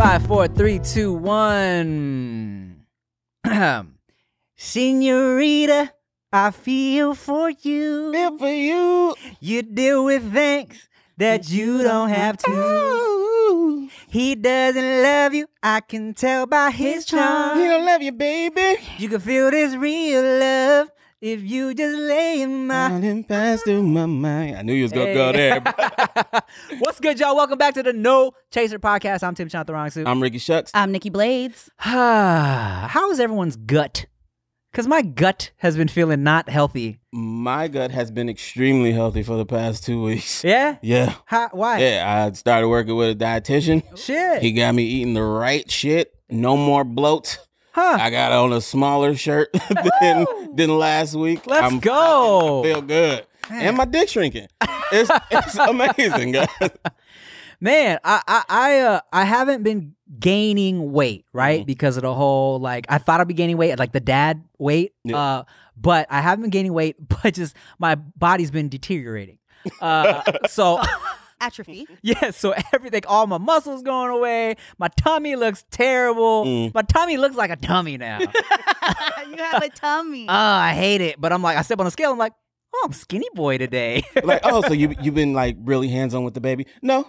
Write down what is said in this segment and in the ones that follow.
Five, four, three, two, one. Senorita, I feel for you. Feel for you. You deal with things that you don't have to. He doesn't love you, I can tell by his charm. He don't love you, baby. You can feel this real love if you just lay in my. Running past through my mind. I knew you was gonna go there. What's good, y'all? Welcome back to the No Chaser podcast. I'm Tim Chantarangsu. I'm Ricky Shucks. I'm Nikki Blades. How is everyone's gut? Because my gut has been feeling not healthy. My gut has been extremely healthy for the past two weeks. Yeah? Yeah. How, why? Yeah, I started working with a dietitian. Shit. He got me eating the right shit. No more bloat. Huh. I got on a smaller shirt than, than last week. Let's I'm, go. I feel good. And my dick shrinking. It's, it's amazing, guys. Man, I I I, uh, I haven't been gaining weight, right? Mhm. Because of the whole like I thought I'd be gaining weight, like the dad weight. Yeah. Uh, but I haven't been gaining weight, but just my body's been deteriorating. Uh, so Atrophy. yeah, so everything, all my muscles going away. My tummy looks terrible. Mm. My tummy looks like a tummy now. you have a tummy. Oh, I hate it. But I'm like, I step on a scale. I'm like, oh, I'm skinny boy today. Like, oh, so you you've been like really hands on with the baby? No.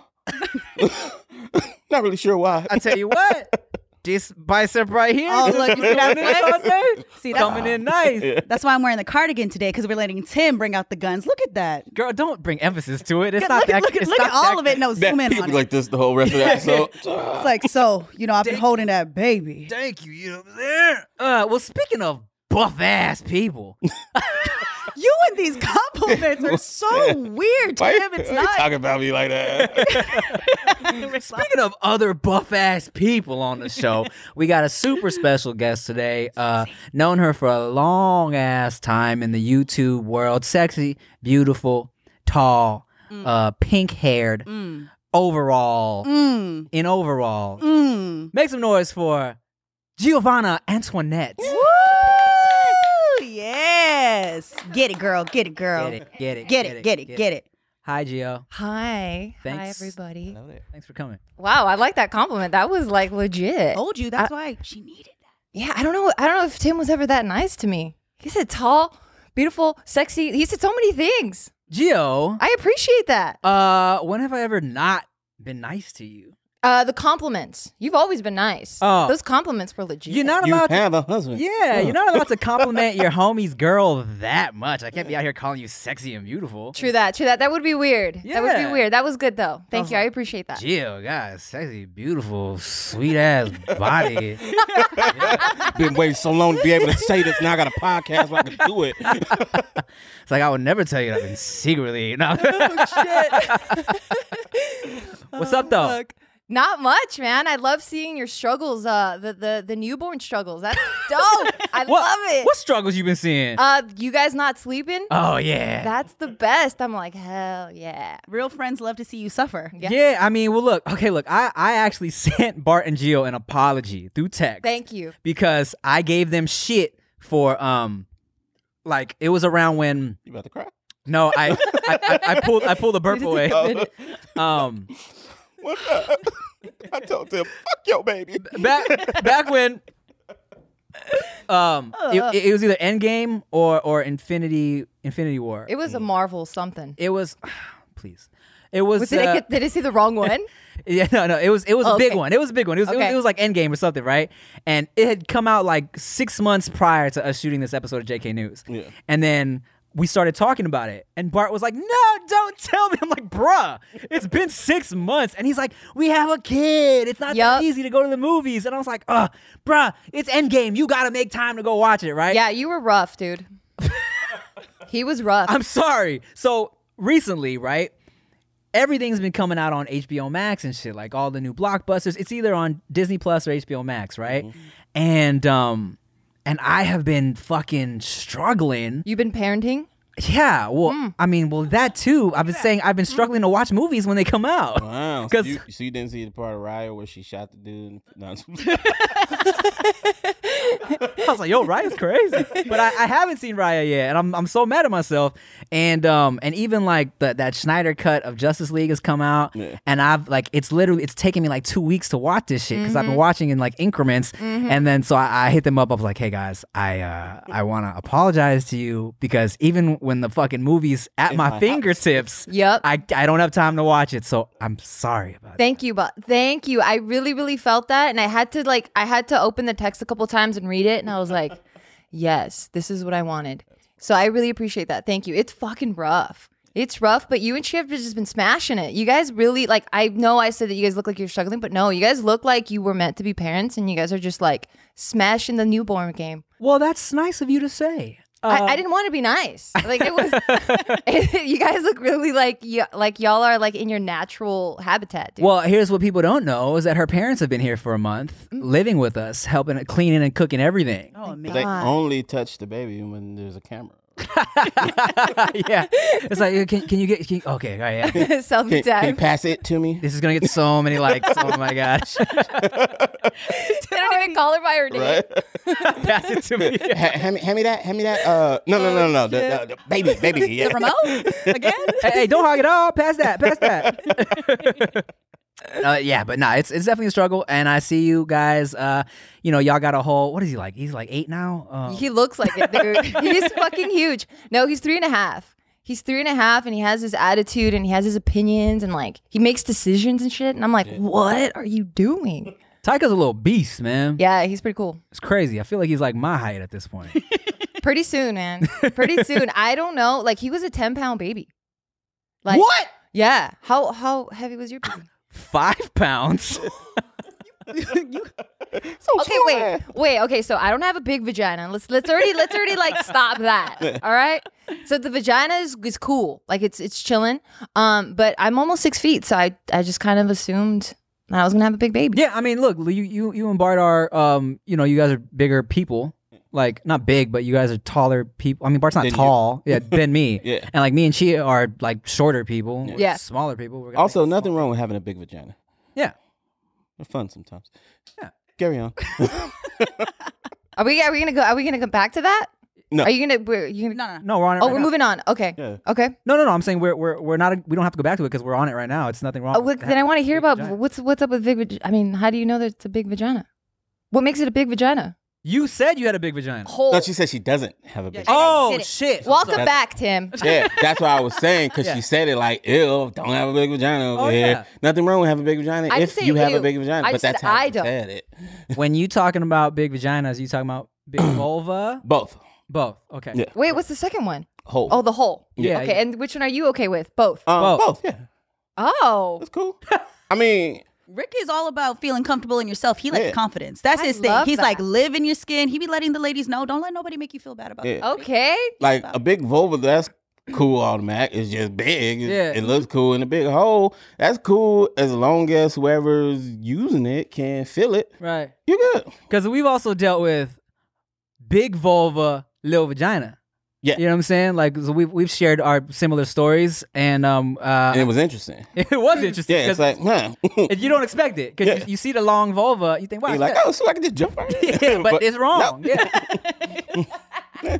Not really sure why. I tell you what, this bicep right here. Oh, look, you see that coming in flex? See, that's, coming in nice. that's why I'm wearing the cardigan today because we're letting Tim bring out the guns. Look at that. Girl, don't bring emphasis to it. It's Look, not look, that. look, at- it's look not at all that of it. No, zoom in he'll on it. like this the whole rest of the episode. It's like, so, you know, I've been holding that baby. Thank you. You know what I'm saying? Uh, well, speaking of buff ass people, You and these compliments are so weird, Why, Tim. It's why you not. talking about me like that? speaking of other buff ass people on the show, we got a super special guest today. Uh, known her for a long ass time in the YouTube world. Sexy, beautiful, tall, uh, pink haired, Mm. overall, Mm. in overall. Mm. Make some noise for Giovanna Antoinette. Woo! Yes. Get it, girl. Get it, girl. Get it, get it, Get it, get it, get it. Hi, Gio. Hi. Hi, Thanks. everybody. Thanks for coming. Wow, I like that compliment. That was like legit. Told you. That's why she needed that. Yeah, I don't know. I don't know if Tim was ever that nice to me. He said tall, beautiful, sexy. He said so many things. Gio, I appreciate that. uh, when have I ever not been nice to you? Uh, the compliments. You've always been nice. Oh. Those compliments were legit. You're not you allowed to. have a husband. Yeah, you're not allowed to compliment your homie's girl that much. I can't be out here calling you sexy and beautiful. True that. True that. That would be weird. That would Yeah. be weird. That was good though. Thank was you. I appreciate that. Gio, God, sexy, beautiful, sweet ass body. Been waiting so long to be able to say this. Now I got a podcast where I can do it. It's like I would never tell you that in secretly. No. Oh, What's up though? Fuck. Not much, man. I love seeing your struggles. Uh, the the the newborn struggles. That's dope. I What, love it. What struggles you been seeing? Uh, you guys not sleeping? oh yeah. That's the best. I'm like, hell yeah. Real friends love to see you suffer. Yeah. yeah. I mean, well, look. Okay, look. I I actually sent Bart and Gio an apology through text. Thank you. because I gave them shit for um, like it was around when You about to cry? no, I I, I, I pulled I pulled the burp away. Um, What's up? I told him, fuck your baby. back back when um it, it was either Endgame or or Infinity Infinity War. It was a Marvel something. It was please. It was, Was, did, I uh, get, did I see the wrong one? Yeah, no, no. It was it was Oh, a big okay. one. It was a big one. It was, it was Okay. it was like Endgame or something, right? And it had come out like six months prior to us shooting this episode of JK News. Yeah. And then we started talking about it, and Bart was like, "No, don't tell me." I'm like, "Bruh, it's been six months," and he's like, "We have a kid. It's not Yup. that easy to go to the movies." And I was like, "Uh, bruh, it's Endgame. You gotta make time to go watch it, right?" yeah, you were rough, dude. he was rough. I'm sorry. So recently, right? Everything's been coming out on HBO Max and shit, like all the new blockbusters. It's either on Disney Plus or HBO Max, right? And um and I have been fucking struggling. You've been parenting? Yeah, well, I mean, well, that too. I've been saying I've been struggling to watch movies when they come out. Wow. So 'Cause- you, so you didn't see the part of Raya where she shot the dude? No, I was like, yo, Raya's crazy. But I, I haven't seen Raya yet, and I'm I'm so mad at myself. And um and even like the, that Snyder cut of Justice League has come out, Yeah. and I've like it's literally it's taken me like two weeks to watch this shit because I've Mm-hmm. been watching in like increments. And then so I, I hit them up. I was like, hey guys, I uh I want to apologize to you because even when the fucking movie's at In my, my house. fingertips, Yep. I I don't have time to watch it. So I'm sorry about that. Thank you, but thank you. I really, really felt that, and I had to like, I had to open the text a couple times and read it, and I was like, yes, this is what I wanted. So I really appreciate that. Thank you. It's fucking rough. It's rough, but you and Chip have just been smashing it. You guys really like. I know I said that you guys look like you're struggling, but no, you guys look like you were meant to be parents, and you guys are just like smashing the newborn game. Well, that's nice of you to say. I, Uh, I didn't want to be nice. Like it was. you guys look really like y- like y'all are like in your natural habitat. Dude. Well, here's what people don't know is that her parents have been here for a month, living with us, helping cleaning and cooking everything. Oh, man. they only touch the baby when there's a camera. yeah, it's like can, can you get can you- okay? All right, yeah. selfie Can, can you time. pass it to me? This is gonna get so many likes. Oh my gosh, they don't even call her by her name. Right? pass it to me. Ha- hand, me, hand me that. Hand me that. Uh, no, no, no, no. The, the, the baby, baby. Yeah. The remote again? hey, hey, don't hog it all. Pass that. Pass that. Uh, yeah, but nah, it's it's definitely a struggle, and I see you guys. Uh, you know, y'all got a whole. What is he like? He's like eight now. Uh, He looks like it, dude. he's fucking huge. No, he's three and a half. He's three and a half, and he has his attitude, and he has his opinions, and like he makes decisions and shit. And I'm like, what are you doing? Taika's a little beast, man. Yeah, he's pretty cool. It's crazy. I feel like he's like my height at this point. Pretty soon, man. Pretty soon. I don't know. Like he was a ten pound baby. Like what? Yeah. How how heavy was your baby? Five pounds. Okay, wait, wait. Okay, so I don't have a big vagina. Let's let's already let's already like stop that. All right. So the vagina is, is cool, like it's it's chilling. Um, but I'm almost six feet, so I I just kind of assumed I was gonna have a big baby. Yeah, I mean, look, you you you and Bart are, um, you know, you guys are bigger people. Like not big, but you guys are taller people. I mean, Bart's not Than you. tall, yeah, than me. Yeah. and like me and she are like shorter people, We're Yeah. smaller people. We're gonna Also, make- nothing wrong with having a big vagina. Yeah, They're fun sometimes. Yeah. Carry on. Are we are we gonna go? Are we gonna come back to that? No. Are you gonna? We're, you gonna? No, no. no, we're on it. Oh, right we're now. moving on. Okay. Yeah. Okay. No, no, no. I'm saying we're we're we're not. We don't have to go back to it because we're on it right now. It's nothing wrong. Uh, with well, then I want to hear big about vagina. what's what's up with big. vag- I mean, how do you know that it's a big vagina? What makes it a big vagina? You said you had a big vagina. Hole. No, she said she doesn't have a big. Yeah, Oh shit! Welcome That's- back, Tim. yeah, that's what I was saying because Yeah. she said it like, "Ew, don't have a big vagina over Oh, here." yeah. Nothing wrong with having a big vagina I if you have ew. a big vagina, I but that's how I don't. said it. when you talking about big vaginas, you talking about big vulva? Both Both. Okay. Yeah. Wait, what's the second one? whole. Oh, the hole. Yeah, Okay, yeah. and which one are you okay with? Both. um, both. both. Yeah, Oh. that's cool. I mean, Rick is all about feeling comfortable in yourself. He likes Yeah. confidence. That's I his thing. love He's like, live in your skin. He be letting the ladies know, don't let nobody make you feel bad about it. Okay. like a big vulva. That's cool automatic. It's just big. It, Yeah. it looks cool in a big hole. That's cool as long as whoever's using it can feel it. Right. You're good. Because we've also dealt with big vulva, little vagina. Yeah. You know what I'm saying? Like so we've we've shared our similar stories, and um, uh, And it was interesting. it was interesting. Yeah, it's like, huh. if you don't expect it, because Yeah. you, you see the long vulva, you think, wow, You're like, yeah. oh, so I can just jump on it." yeah, but, it's wrong. no. Yeah.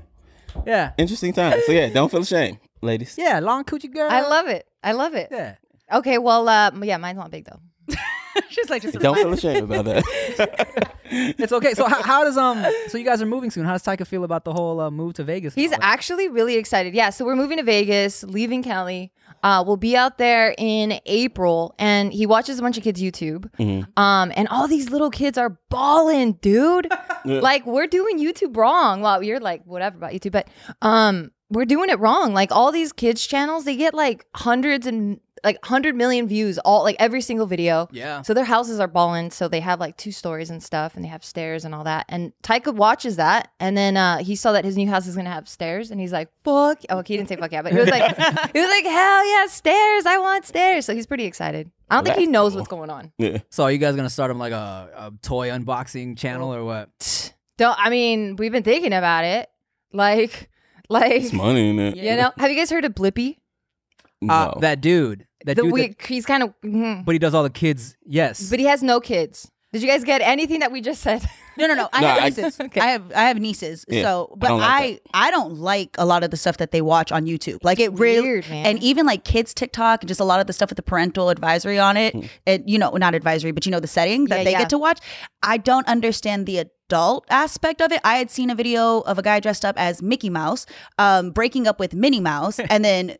yeah. Interesting time. So yeah, don't feel ashamed, ladies. Yeah, long coochie girl. I love it. I love it. Yeah. Okay, well, uh, yeah, mine's not big though. She's like, just Don't feel ashamed about that. It's okay. So how, how does um so you guys are moving soon? How does Taika feel about the whole uh, move to Vegas? He's actually really excited. Yeah, so we're moving to Vegas, leaving Cali. Uh, we'll be out there in April, and he watches a bunch of kids YouTube. Um, and all these little kids are balling, dude. Like we're doing YouTube wrong. Well, you're like whatever about YouTube, but um, we're doing it wrong. Like all these kids channels, they get like hundreds and like hundred million views, all like every single video. Yeah. So their houses are balling. So they have like two stories and stuff, and they have stairs and all that. And Taika watches that, and then uh, he saw that his new house is gonna have stairs, and he's like, "Fuck!" Oh, he didn't say "fuck yeah," but he was like, he was like, "Hell yeah, stairs! I want stairs!" So he's pretty excited. I don't think he knows cool. what's going on. yeah. So are you guys gonna start him like a, a toy unboxing channel or what? Don't. I mean, we've been thinking about it. Like, like It's money in it. you know. Have you guys heard of Blippi? No. Uh, that dude. That The dude. we, that- he's kind of, mhm. but he does all the kids. Yes. but he has no kids. Did you guys get anything that we just said? No, no, no. I No, have I- nieces. Okay. I have I have nieces. Yeah, so, I but don't I like I, don't like a lot of the stuff that they watch on YouTube. Like it really Weird, man. and even like kids TikTok and just a lot of the stuff with the parental advisory on it. Hmm. It you know not advisory, but you know the setting that Yeah, they yeah. get to watch. I don't understand the adult aspect of it. I had seen a video of a guy dressed up as Mickey Mouse, um, breaking up with Minnie Mouse, and then.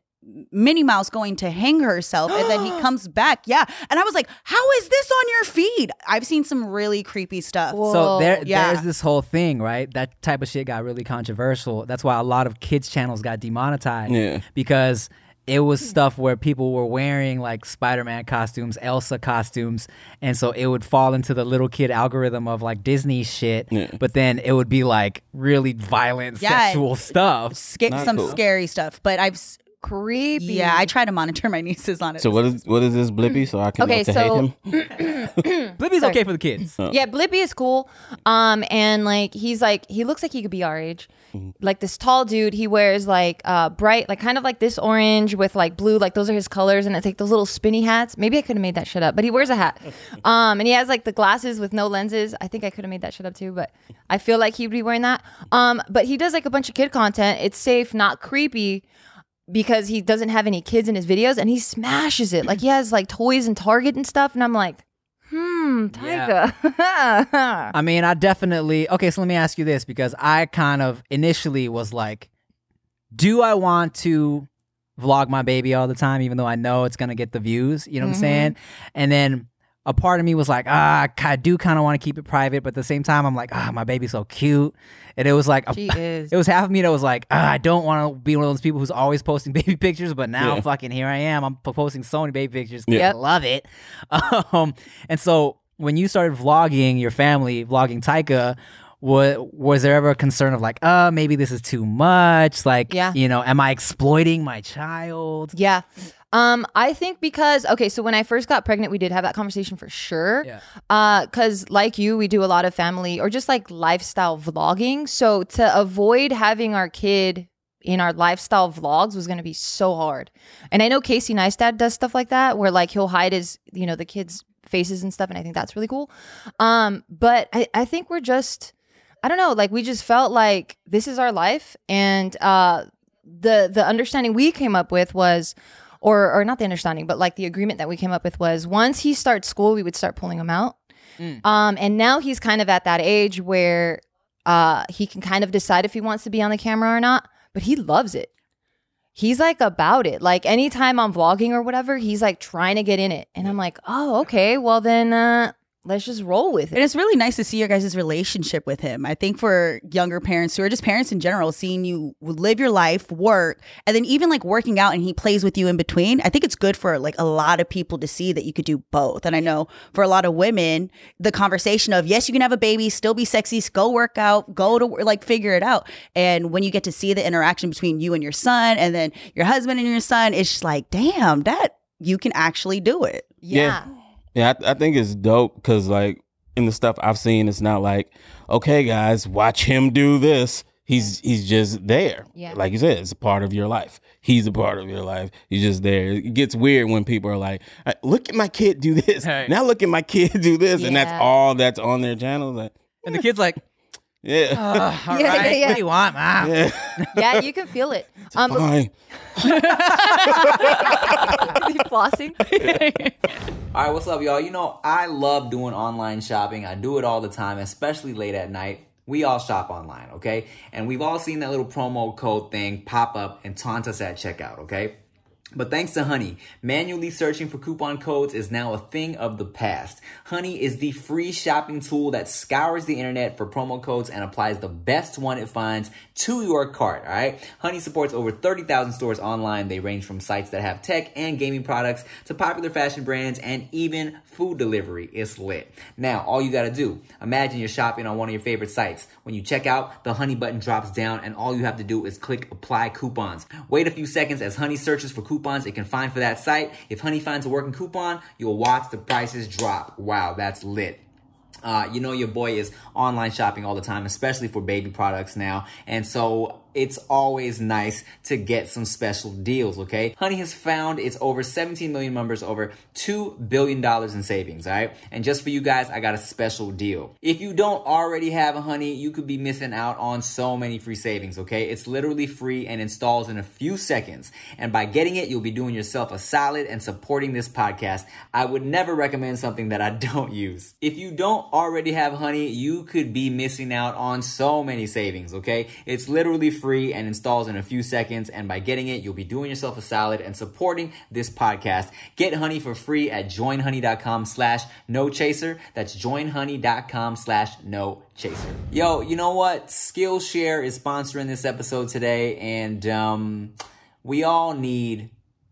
Minnie Mouse going to hang herself and then he comes back. Yeah. And I was like, how is this on your feed? I've seen some really creepy stuff. So there, yeah. there's this whole thing, right? That type of shit got really controversial. That's why a lot of kids channels got demonetized. Yeah. Because it was stuff where people were wearing like Spider-Man costumes, Elsa costumes, and so it would fall into the little kid algorithm of like Disney shit. Yeah. But then it would be like really violent Yeah. sexual stuff. Sca- some cool. scary stuff. But I've s- Creepy. yeah, I try to monitor my nieces on it. So what is what is this Blippi? So I can Okay, know so- hate him. Blippi's Sorry. okay for the kids. Yeah, Blippi is cool. Um, and like he's like he looks like he could be our age. Like this tall dude, he wears like uh bright, like kind of like this orange with like blue, like those are his colors, and it's like those little spinny hats. Maybe I could have made that shit up, but he wears a hat. Um, and he has like the glasses with no lenses. I think I could have made that shit up too, but I feel like he'd be wearing that. Um, but he does like a bunch of kid content. It's safe, not creepy. Because he doesn't have any kids in his videos and he smashes it. Like he has like toys and Target and stuff. And I'm like, hmm, Taika. I mean, I definitely okay. So let me ask you this because I kind of initially was like, do I want to vlog my baby all the time, even though I know it's gonna get the views? You know what I'm saying? And then a part of me was like, ah, I do kind of want to keep it private, but at the same time, I'm like, ah, my baby's so cute, and it was like, a- She is. it was half of me that was like, ah, I don't want to be one of those people who's always posting baby pictures, but now Yeah. fucking here I am. I'm posting so many baby pictures. Yeah. I love it. Um, and so when you started vlogging your family, vlogging Taika, was was there ever a concern of like, uh, maybe this is too much? Like, Yeah. you know, am I exploiting my child? Yeah. Um, I think because okay, so when I first got pregnant, we did have that conversation for sure. Yeah. Uh, cause like you, we do a lot of family or just like lifestyle vlogging. So to avoid having our kid in our lifestyle vlogs was gonna be so hard. And I know Casey Neistat does stuff like that where like he'll hide his, you know, the kids' faces and stuff, and I think that's really cool. Um, but I, I think we're just I don't know, like we just felt like this is our life and uh the the understanding we came up with was or or not the understanding but like the agreement that we came up with was once he starts school we would start pulling him out. Um and now he's kind of at that age where uh he can kind of decide if he wants to be on the camera or not but he loves it. He's like about it. Like anytime i'm vlogging or whatever he's like trying to get in it. And i'm like oh okay. Well then uh let's just roll with it. And it's really nice to see your guys' relationship with him. I think for younger parents who are just parents in general, seeing you live your life, work, and then even like working out and he plays with you in between, I think it's good for like a lot of people to see that you could do both. And I know for a lot of women, the conversation of, yes, you can have a baby, still be sexy, go work out, go to like figure it out. And when you get to see the interaction between you and your son and then your husband and your son, it's just like, damn, that you can actually do it. Yeah. Yeah, I, I think it's dope because like in the stuff I've seen, it's not like, okay, guys, watch him do this. He's he's just there. Yeah. Like you said, it's a part of your life. He's a part of your life. He's just there. It gets weird when people are like, "Uh, look at my kid do this. Right. Now look at my kid do this. And that's Yeah. all that's on their channel. Like, And the kid's like, yeah. "Ugh, all Yeah, right, yeah, yeah. what do you want, mom? yeah. Yeah, you can feel it. Um, but- Fine. flossing. All right, what's up, y'all? You know, I love doing online shopping. I do it all the time, especially late at night. We all shop online, okay? And we've all seen that little promo code thing pop up and taunt us at checkout, okay? But thanks to Honey, manually searching for coupon codes is now a thing of the past. Honey is the free shopping tool that scours the internet for promo codes and applies the best one it finds to your cart, alright? Honey supports over 30,000 stores online. They range from sites that have tech and gaming products to popular fashion brands and even food delivery. It's lit. Now, all you gotta do, imagine you're shopping on one of your favorite sites. When you check out, the Honey button drops down and all you have to do is click apply coupons. Wait a few seconds as Honey searches for coupons it can find for that site. If Honey finds a working coupon, you'll watch the prices drop. Wow, that's lit. Uh, you know your boy is online shopping all the time, especially for baby products now, and so it's always nice to get some special deals. Okay, Honey has found its over 17 million members, over two billion dollars in savings. All right, and just for you guys, I got a special deal. If you don't already have a Honey, you could be missing out on so many free savings. Okay, it's literally free and installs in a few seconds, and by getting it, you'll be doing yourself a solid and supporting this podcast. I would never recommend something that I don't use. If you don't already have Honey, you could be missing out on so many savings, okay? It's literally free and installs in a few seconds, and by getting it, you'll be doing yourself a solid and supporting this podcast. Get Honey for free at joinhoney.com slash no chaser. That's joinhoney.com slash no chaser. Yo, you know what? Skillshare is sponsoring this episode today, and um, we all need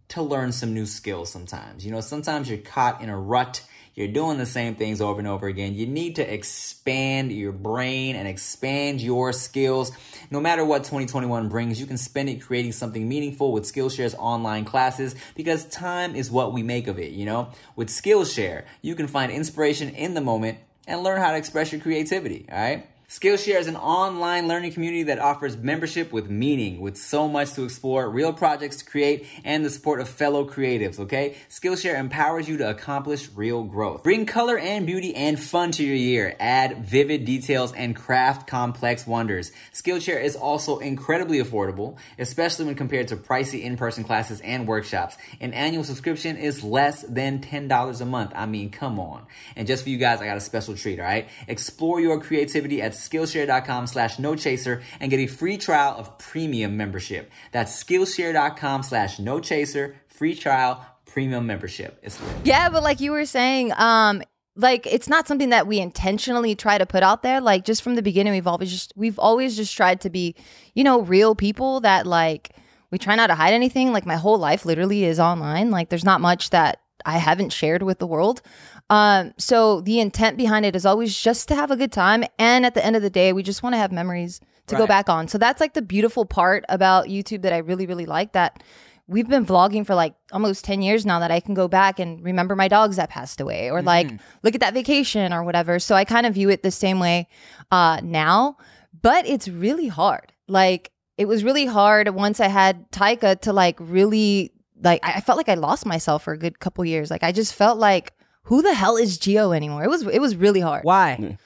to learn some new skills sometimes. You know, sometimes you're caught in a rut. You're doing the same things over and over again. You need to expand your brain and expand your skills. No matter what 2021 brings, you can spend it creating something meaningful with Skillshare's online classes because time is what we make of it, you know? With Skillshare, you can find inspiration in the moment and learn how to express your creativity, all right? Skillshare is an online learning community that offers membership with meaning, with so much to explore, real projects to create, and the support of fellow creatives, okay? Skillshare empowers you to accomplish real growth. Bring color and beauty and fun to your year. Add vivid details and craft complex wonders. Skillshare is also incredibly affordable, especially when compared to pricey in-person classes and workshops. An annual subscription is less than $10 a month. I mean, come on. And just for you guys, I got a special treat, all right? Explore your creativity at Skillshare.com slash no chaser and get a free trial of premium membership. That's Skillshare.com slash no chaser, free trial, premium membership. It's. Yeah, but like you were saying, um, like it's not something that we intentionally try to put out there. Like just from the beginning, we've always just we've always just tried to be, you know, real people that like we try not to hide anything. Like my whole life literally is online. Like there's not much that I haven't shared with the world. Um, so the intent behind it is always just to have a good time. And at the end of the day, we just want to have memories to go back on. So that's like the beautiful part about YouTube that I really, really like that we've been vlogging for like almost 10 years now that I can go back and remember my dogs that passed away or like look at that vacation or whatever. So I kind of view it the same way uh, now, but it's really hard. Like it was really hard once I had Taika to like really like I felt like I lost myself for a good couple years. Like I just felt like who the hell is Gio anymore? It was it was really hard. Why?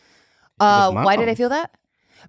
Uh, It was why did I feel that?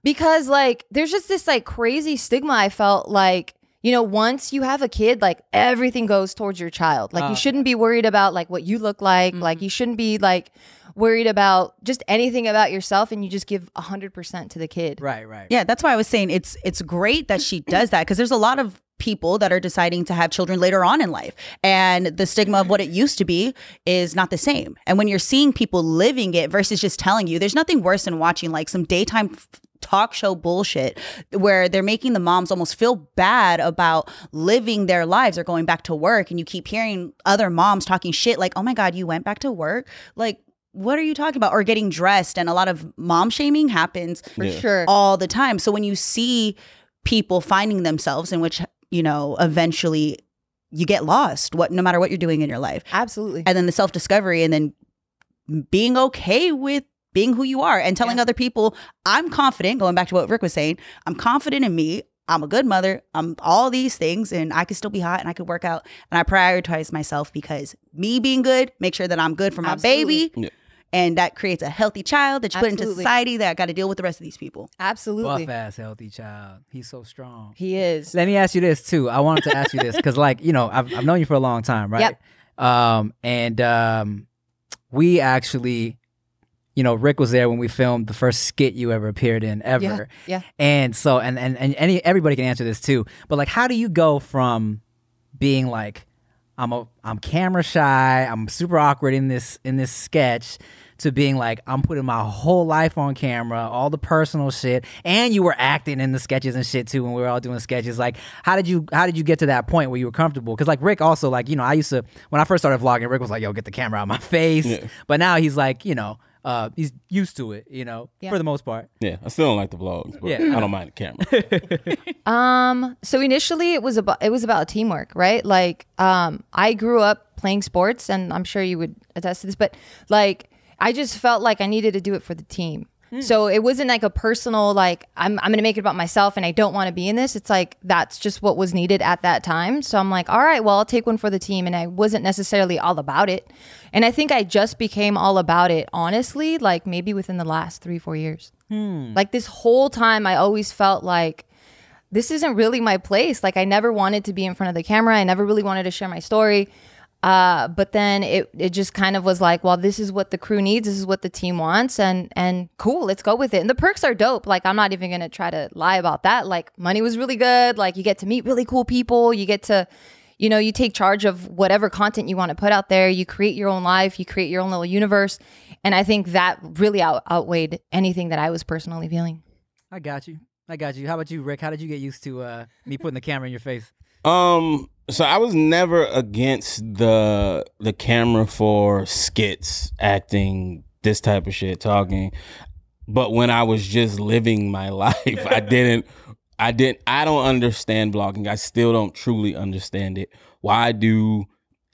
Because like there's just this like crazy stigma I felt like you know once you have a kid like everything goes towards your child like Oh, you shouldn't be worried about like what you look like like you shouldn't be like worried about just anything about yourself and you just give 100% to the kid Right, right. Yeah, that's why I was saying it's it's great that she does that because there's a lot of people that are deciding to have children later on in life. And the stigma of what it used to be is not the same. And when you're seeing people living it versus just telling you, there's nothing worse than watching like some daytime f- talk show bullshit where they're making the moms almost feel bad about living their lives or going back to work and you keep hearing other moms talking shit like, "Oh my god, you went back to work?" Like what are you talking about? Or getting dressed and a lot of mom shaming happens For Yeah. sure. all the time. So when you see people finding themselves in which, you know, eventually you get lost, what no matter what you're doing in your life. Absolutely. And then the self-discovery and then being okay with being who you are and telling Yeah. other people, I'm confident, going back to what Rick was saying, I'm confident in me. I'm a good mother. I'm all these things and I can still be hot and I could work out. And I prioritize myself because me being good, make sure that I'm good for my Absolutely. baby. Yeah. And that creates a healthy child that you put into society that got to deal with the rest of these people. Absolutely. Buff ass healthy child. He's so strong. He is. Let me ask you this too. I wanted to ask you this because, like, you know, I've, I've known you for a long time, right? Um, and um, we actually, you know, Rick was there when we filmed the first skit you ever appeared in ever. Yeah. Yeah. And so, and and and any everybody can answer this too. But like, how do you go from being like, I'm a I'm camera shy, I'm super awkward in this in this sketch, to being like, I'm putting my whole life on camera, all the personal shit, and you were acting in the sketches and shit too when we were all doing sketches. Like, how did you how did you get to that point where you were comfortable? Because like Rick also like you know I used to when I first started vlogging, Rick was like, Yo, get the camera out of my face. Yeah. But now he's like, you know. Uh, he's used to it, you know, Yeah. for the most part. Yeah, I still don't like the vlogs, but Yeah. I don't mind the camera. Um, so initially it was about it was about teamwork, right? Like, um, I grew up playing sports, and I'm sure you would attest to this, but like, I just felt like I needed to do it for the team. Mm. So it wasn't like a personal like I'm I'm gonna make it about myself, and I don't want to be in this. It's like that's just what was needed at that time. So I'm like, all right, well, I'll take one for the team, and I wasn't necessarily all about it. And I think I just became all about it, honestly, like maybe within the last three four years. Hmm. Like this whole time, I always felt like this isn't really my place. Like I never wanted to be in front of the camera. I never really wanted to share my story. Uh, but then it it just kind of was like, well, this is what the crew needs. This is what the team wants, and and cool, let's go with it. And the perks are dope. Like I'm not even gonna try to lie about that. Like money was really good. Like you get to meet really cool people. You get to, you know, you take charge of whatever content you want to put out there. You create your own life. You create your own little universe. And I think that really out- outweighed anything that I was personally feeling. I got you. I got you. How about you, Rick? How did you get used to uh, me putting the camera in your face? Um, so I was never against the the camera for skits, acting, this type of shit, talking. But when I was just living my life, I didn't I didn't I don't understand vlogging. I still don't truly understand it. Why do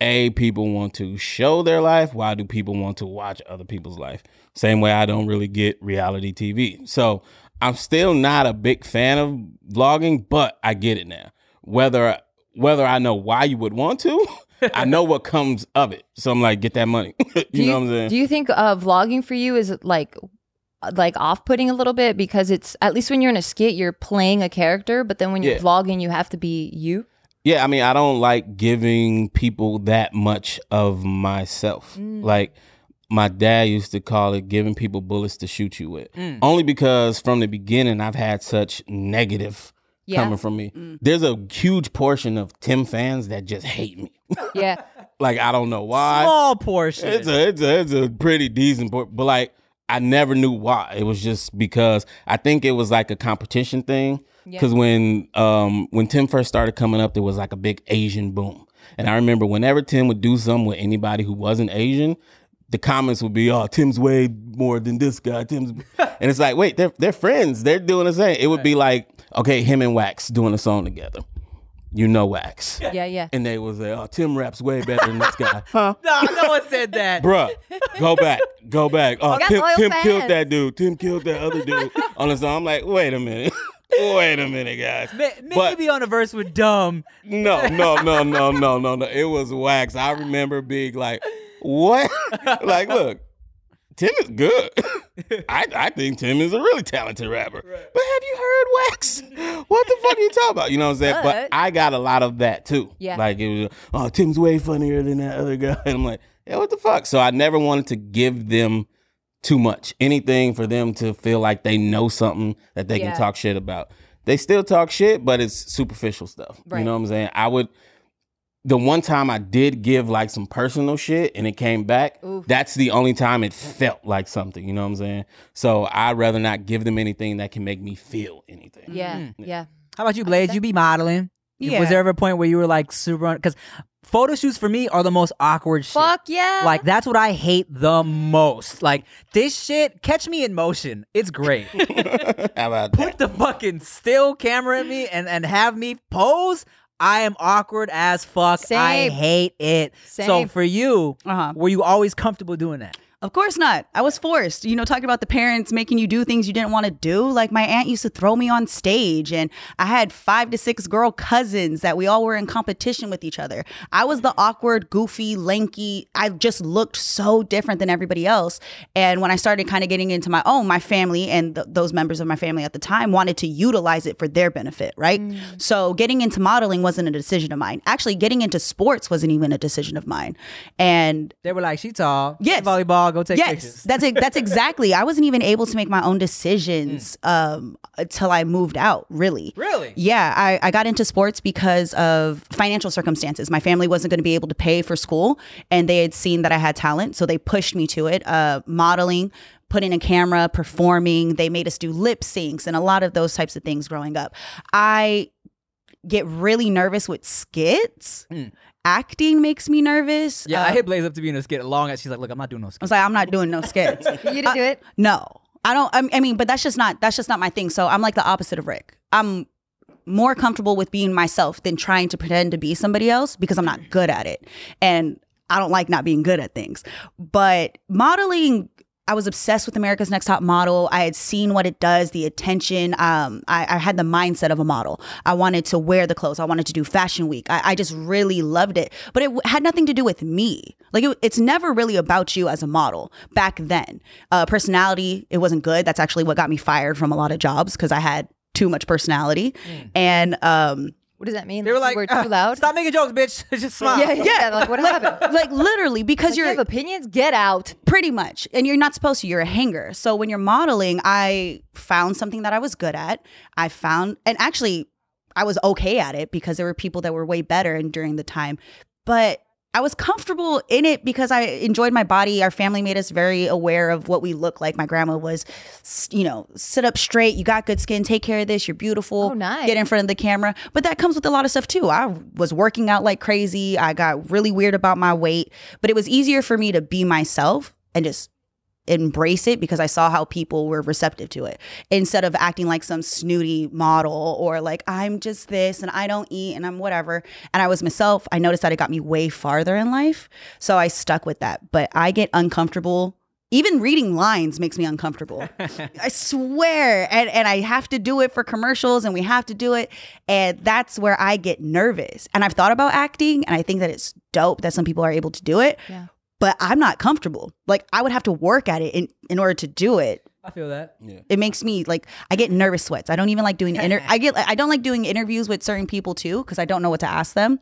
a people want to show their life? Why do people want to watch other people's life? Same way I don't really get reality TV. So I'm still not a big fan of vlogging, but I get it now. Whether whether I know why you would want to, I know what comes of it. So I'm like, get that money. you, do know what I'm saying? Do you think uh, vlogging for you is like like off putting a little bit because it's at least when you're in a skit you're playing a character, but then when you're Yeah. vlogging you have to be you. Yeah, I mean, I don't like giving people that much of myself. Mm. Like my dad used to call it giving people bullets to shoot you with. Mm. Only because from the beginning I've had such negative Yeah. coming from me. There's a huge portion of Tim fans that just hate me. Yeah. like I don't know why. Small portion. It's a it's a it's a pretty decent por- but like I never knew why. It was just because I think it was like a competition thing. Because when um when Tim first started coming up, there was like a big Asian boom, and I remember whenever Tim would do something with anybody who wasn't Asian, the comments would be, "Oh, Tim's way more than this guy." Tim's, and it's like, wait, they're they're friends. They're doing the same. It would be like, okay, him and Wax doing a song together. You know Wax. Yeah, yeah. And they was like, oh, Tim raps way better than this guy. Huh? no, no one said that. Bruh, go back, go back. Oh, got Tim, loyal Tim fans. killed that dude. Tim killed that other dude on the song. I'm like, wait a minute. wait a minute, guys. Ma- But- Maybe on a verse with dumb. No, no, no, no, no, no, no. It was wax. I remember being like, what? like, look, Tim is good. I, I think Tim is a really talented rapper. But have you heard Wax? What the fuck are you talking about? You know what I'm saying? But But- I got a lot of that too. Yeah. Like it was, oh, Tim's way funnier than that other guy. And I'm like, yeah, what the fuck? So I never wanted to give them too much. Anything for them to feel like they know something that they Yeah. can talk shit about. they still talk shit, but it's superficial stuff. Right. You know what I'm saying? I would. The one time I did give like some personal shit and it came back, Oof. that's the only time it felt like something. You know what I'm saying? So I'd rather not give them anything that can make me feel anything. Yeah, Mm. yeah. How about you, Blades? You be modeling. Yeah. Was there ever a point where you were like super? Because photo shoots for me are the most awkward shit. Fuck yeah. Like that's what I hate the most. Like this shit, catch me in motion. It's great. How about Put the fucking still camera in me and and have me pose. I am awkward as fuck. I hate it. Same. So for you, Uh-huh. were you always comfortable doing that? Of course not. I was forced. You know, talking about the parents making you do things you didn't want to do. Like my aunt used to throw me on stage, and I had five to six girl cousins that we all were in competition with each other. I was the awkward, goofy, lanky. I just looked so different than everybody else. And when I started kind of getting into my own, my family and th- those members of my family at the time wanted to utilize it for their benefit, right? Mm. So getting into modeling wasn't a decision of mine. Actually, getting into sports wasn't even a decision of mine. And They were like, "She tall, Yes. volleyball, go take yes, pictures." that's it. That's exactly. I wasn't even able to make my own decisions um, until I moved out. Really, Really? Yeah, I, I got into sports because of financial circumstances. My family wasn't going to be able to pay for school, and they had seen that I had talent, so they pushed me to it. Uh, modeling, putting a camera, performing. They made us do lip syncs and a lot of those types of things growing up. I get really nervous with skits. Mm. Acting makes me nervous. Yeah, Uh, I hit Blades up to be in a skit long as she's like, "Look, I'm not doing no I skits." was like, I'm not doing no skits. you didn't do it. No, I don't. I I mean, but that's just not that's just not my thing. So I'm like the opposite of Rick. I'm more comfortable with being myself than trying to pretend to be somebody else because I'm not good at it, and I don't like not being good at things. But modeling. I was obsessed with America's Next Top Model. I had seen what it does, the attention. Um, I, I had the mindset of a model. I wanted to wear the clothes. I wanted to do Fashion Week. I, I just really loved it. But it w- had nothing to do with me. Like it, it's never really about you as a model back then. Uh, personality, it wasn't good. That's actually what got me fired from a lot of jobs because I had too much personality. And um, What does that mean? They were like, we're "Ah, too loud. Stop making jokes, bitch. Just smile." Yeah, yeah. Like what happened? like literally, because Like, you you're have opinions. Get out. pretty much and you're not supposed to you're a hanger so when you're modeling i found something that i was good at i found and actually i was okay at it because there were people that were way better and during the time but i was comfortable in it because i enjoyed my body. Our family made us very aware of what we look like. My grandma was you know sit up straight. You got good skin. Take care of this. You're beautiful. Oh, nice. get in front of the camera. But that comes with a lot of stuff too. I was working out like crazy. I got really weird about my weight. But it was easier for me to be myself and just embrace it because I saw how people were receptive to it instead of acting like some snooty model or like I'm just this and I don't eat and I'm whatever. And I was myself. I noticed that it got me way farther in life. So I stuck with that. But I get uncomfortable. Even reading lines makes me uncomfortable. I swear. And and I have to do it for commercials and we have to do it. And that's where I get nervous. And I've thought about acting and I think that it's dope that some people are able to do it Yeah. But I'm not comfortable. Like I would have to work at it in, in order to do it. I feel that. Yeah. It makes me like I get nervous sweats. I don't even like doing inter- I get I don't like doing interviews with certain people too because I don't know what to ask them,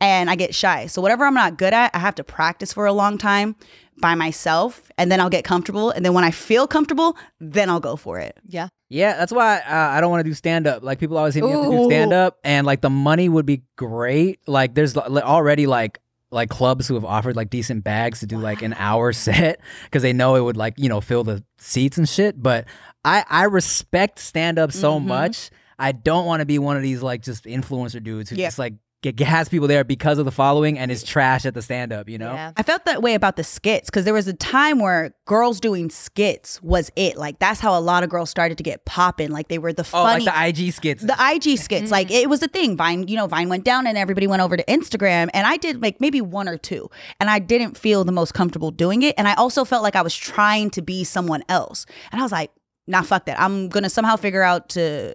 and I get shy. So whatever I'm not good at, I have to practice for a long time by myself, and then I'll get comfortable. And then when I feel comfortable, then I'll go for it. Yeah. Yeah, that's why uh, I don't want to do stand up. Like people always hit me up to do stand up, and like the money would be great. Like there's already like like clubs who have offered like decent bags to do like an hour set because they know it would like you know fill the seats and shit. But I I respect stand up so Mhm. much. I don't want to be one of these like just influencer dudes who Yeah. just like get, has people there because of the following and is trash at the stand up. You know. Yeah. I felt that way about the skits because there was a time where girls doing skits was it. Like that's how a lot of girls started to get popping. Like they were the Oh, funny. like the IG skits. the IG skits, like mm-hmm. it was a thing. Vine, you know, Vine went down and everybody went over to Instagram. And I did like maybe one or two. And I didn't feel the most comfortable doing it. And I also felt like I was trying to be someone else. And I was like, nah, fuck that. I'm gonna somehow figure out to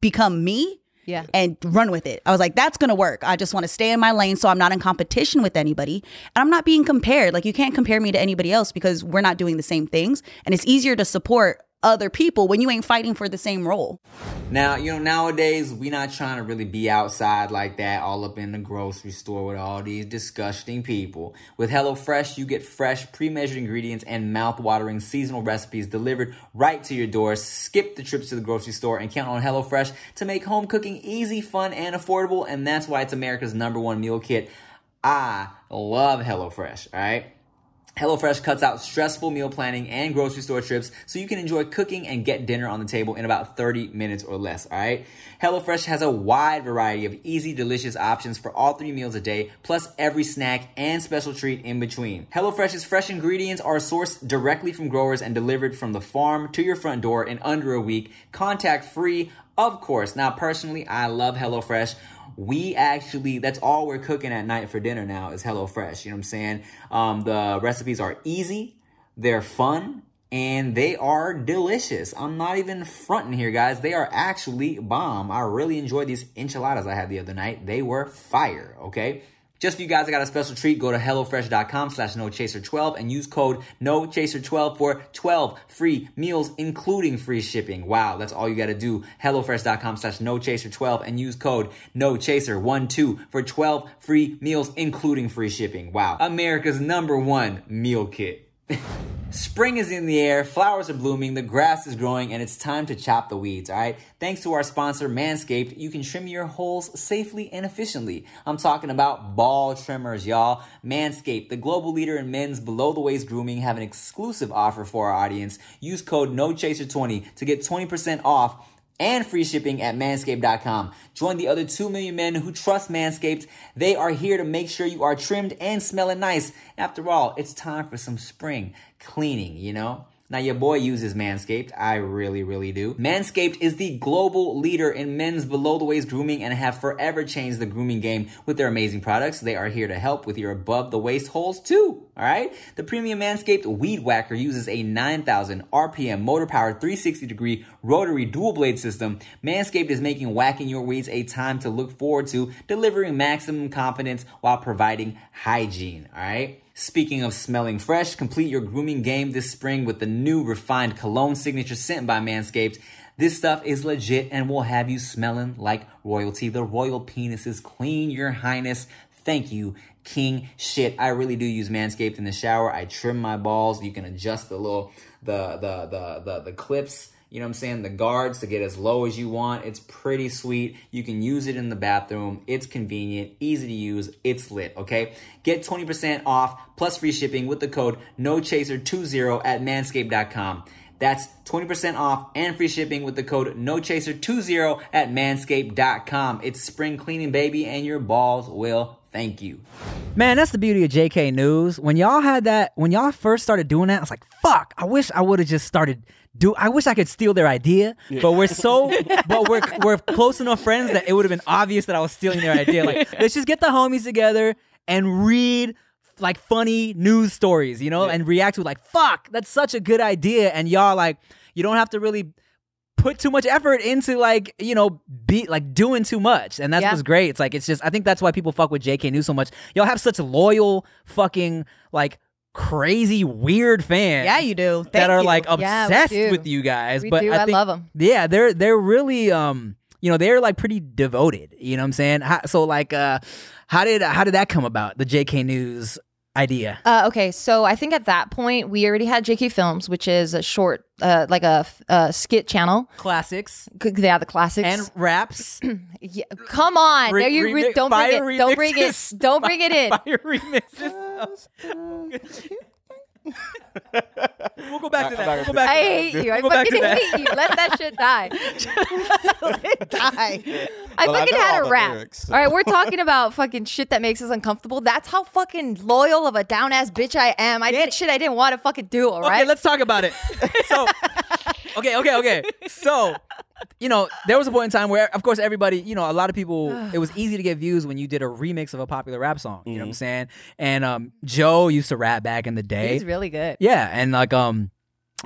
become me Yeah. and run with it. I was like, that's gonna work. I just want to stay in my lane so I'm not in competition with anybody. And I'm not being compared. Like you can't compare me to anybody else because we're not doing the same things. And it's easier to support other people when you ain't fighting for the same role. Now, you know, nowadays we not trying to really be outside like that, all up in the grocery store with all these disgusting people. With HelloFresh, you get fresh, pre-measured ingredients and mouth-watering seasonal recipes delivered right to your door. Skip the trips to the grocery store and count on HelloFresh to make home cooking easy, fun, and affordable. And that's why it's America's number one meal kit. I love HelloFresh, all right? HelloFresh cuts out stressful meal planning and grocery store trips so you can enjoy cooking and get dinner on the table in about 30 minutes or less, all right? HelloFresh has a wide variety of easy, delicious options for all three meals a day, plus every snack and special treat in between. HelloFresh's fresh ingredients are sourced directly from growers and delivered from the farm to your front door in under a week, contact free, of course. Now, personally, I love HelloFresh we actually that's all we're cooking at night for dinner now is HelloFresh. You know what I'm saying? Um, the recipes are easy, they're fun, and they are delicious. I'm not even fronting here, guys. They are actually bomb. I really enjoyed these enchiladas I had the other night. They were fire, okay? Just for you guys, I got a special treat. Go to HelloFresh.com slash NoChaser12 and use code NoChaser12 for 12 free meals, including free shipping. Wow, that's all you got to do. HelloFresh.com slash NoChaser12 and use code NoChaser12 for 12 free meals, including free shipping. Wow, America's number one meal kit. Spring is in the air, flowers are blooming, the grass is growing, and it's time to chop the weeds, all right? Thanks to our sponsor, Manscaped, you can trim your holes safely and efficiently. I'm talking about ball trimmers, y'all. Manscaped, the global leader in men's below the waist grooming, have an exclusive offer for our audience. Use code NOCHASER20 to get 20% off and free shipping at manscaped.com. Join the other 2 million men who trust Manscaped. They are here to make sure you are trimmed and smelling nice. After all, it's time for some spring cleaning, you know? Now, your boy uses Manscaped. I really, really do. Manscaped is the global leader in men's below the waist grooming and have forever changed the grooming game with their amazing products. They are here to help with your above the waist holes too. All right. The premium Manscaped Weed Whacker uses a 9,000 RPM motor powered 360 degree rotary dual blade system. Manscaped is making whacking your weeds a time to look forward to, delivering maximum confidence while providing hygiene. All right. Speaking of smelling fresh, complete your grooming game this spring with the new refined cologne signature scent by Manscaped. This stuff is legit and will have you smelling like royalty. The royal penis is clean, your highness. Thank you, king shit. I really do use Manscaped in the shower. I trim my balls. You can adjust the little the the the the, the clips you know what I'm saying, the guards to get as low as you want. It's pretty sweet. You can use it in the bathroom. It's convenient, easy to use. It's lit, okay? Get 20% off plus free shipping with the code NOCHASER20 at manscaped.com. That's 20% off and free shipping with the code NOCHASER20 at manscaped.com. It's spring cleaning, baby, and your balls will thank you. Man, that's the beauty of JK News. When y'all had that, when y'all first started doing that, I was like, fuck, I wish I would have just started do I wish I could steal their idea, but we're so but we're we're close enough friends that it would have been obvious that I was stealing their idea. Like, let's just get the homies together and read like funny news stories, you know, and react to like, fuck, that's such a good idea. And y'all like, you don't have to really put too much effort into like you know be like doing too much and that's Yeah. what's great it's like it's just i think that's why people fuck with jk news so much y'all have such loyal fucking like crazy weird fans Yeah, you do. that are you. like obsessed do. with you guys We but do. I, I think, love 'em. yeah they're they're really um you know they're like pretty devoted you know what i'm saying how, so like uh how did how did that come about the jk news idea Uh, okay, so I think at that point we already had JK Films, which is a short, uh, like a skit channel. classics C- Yeah, the classics. and raps yeah, come on, Re- there you re- don't bring fire it. Don't bring it. Don't bring it in. fire remixes we'll go back to that we'll go back I to that. hate you. I We'll go back to fucking that. hate you. Let that shit die. Die. I Well, fucking know had a rap. lyrics. All right, we're talking about fucking shit that makes us uncomfortable. That's how fucking loyal of a down ass bitch I am. I did shit I didn't want to fucking do. All right. Okay, let's talk about it. So, okay, okay, okay. So, you know, there was a point in time where, of course, everybody, you know, a lot of people, it was easy to get views when you did a remix of a popular rap song. You know what I'm saying? And um, Joe used to rap back in the day. He's really good. Yeah, and like um,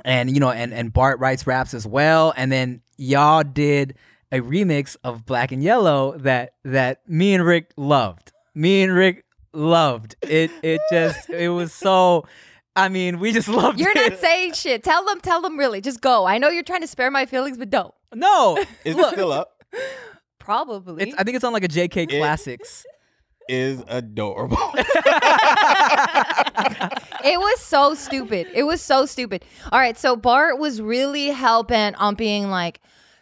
and you know, and and Bart writes raps as well, and then y'all did a remix of Black and Yellow that that me and Rick loved. Me and Rick loved it. It just it was so. I mean, we just loved You're it. not saying shit. Tell them, tell them really. Just go. I know you're trying to spare my feelings, but don't. no. Is Look, it still up? Probably. it's, I think it's on like a JK Classics. Is adorable. it was so stupid. It was so stupid. All right, so Bart was really hell bent on being like,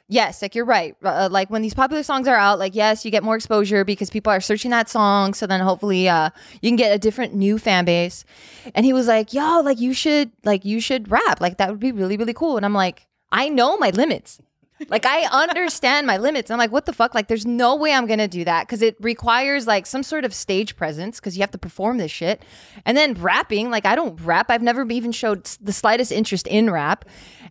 yes, like you're right. Uh, like when these popular songs are out, like yes, you get more exposure because people are searching that song. So then hopefully, uh, you can get a different new fan base. And he was like, yo, like you should, like you should rap. Like that would be really, really cool. And I'm like, I know my limits. Like I understand my limits. I'm like, what the fuck? Like, there's no way I'm gonna do that because it requires like some sort of stage presence because you have to perform this shit. And then rapping, like I don't rap. I've never even showed the slightest interest in rap.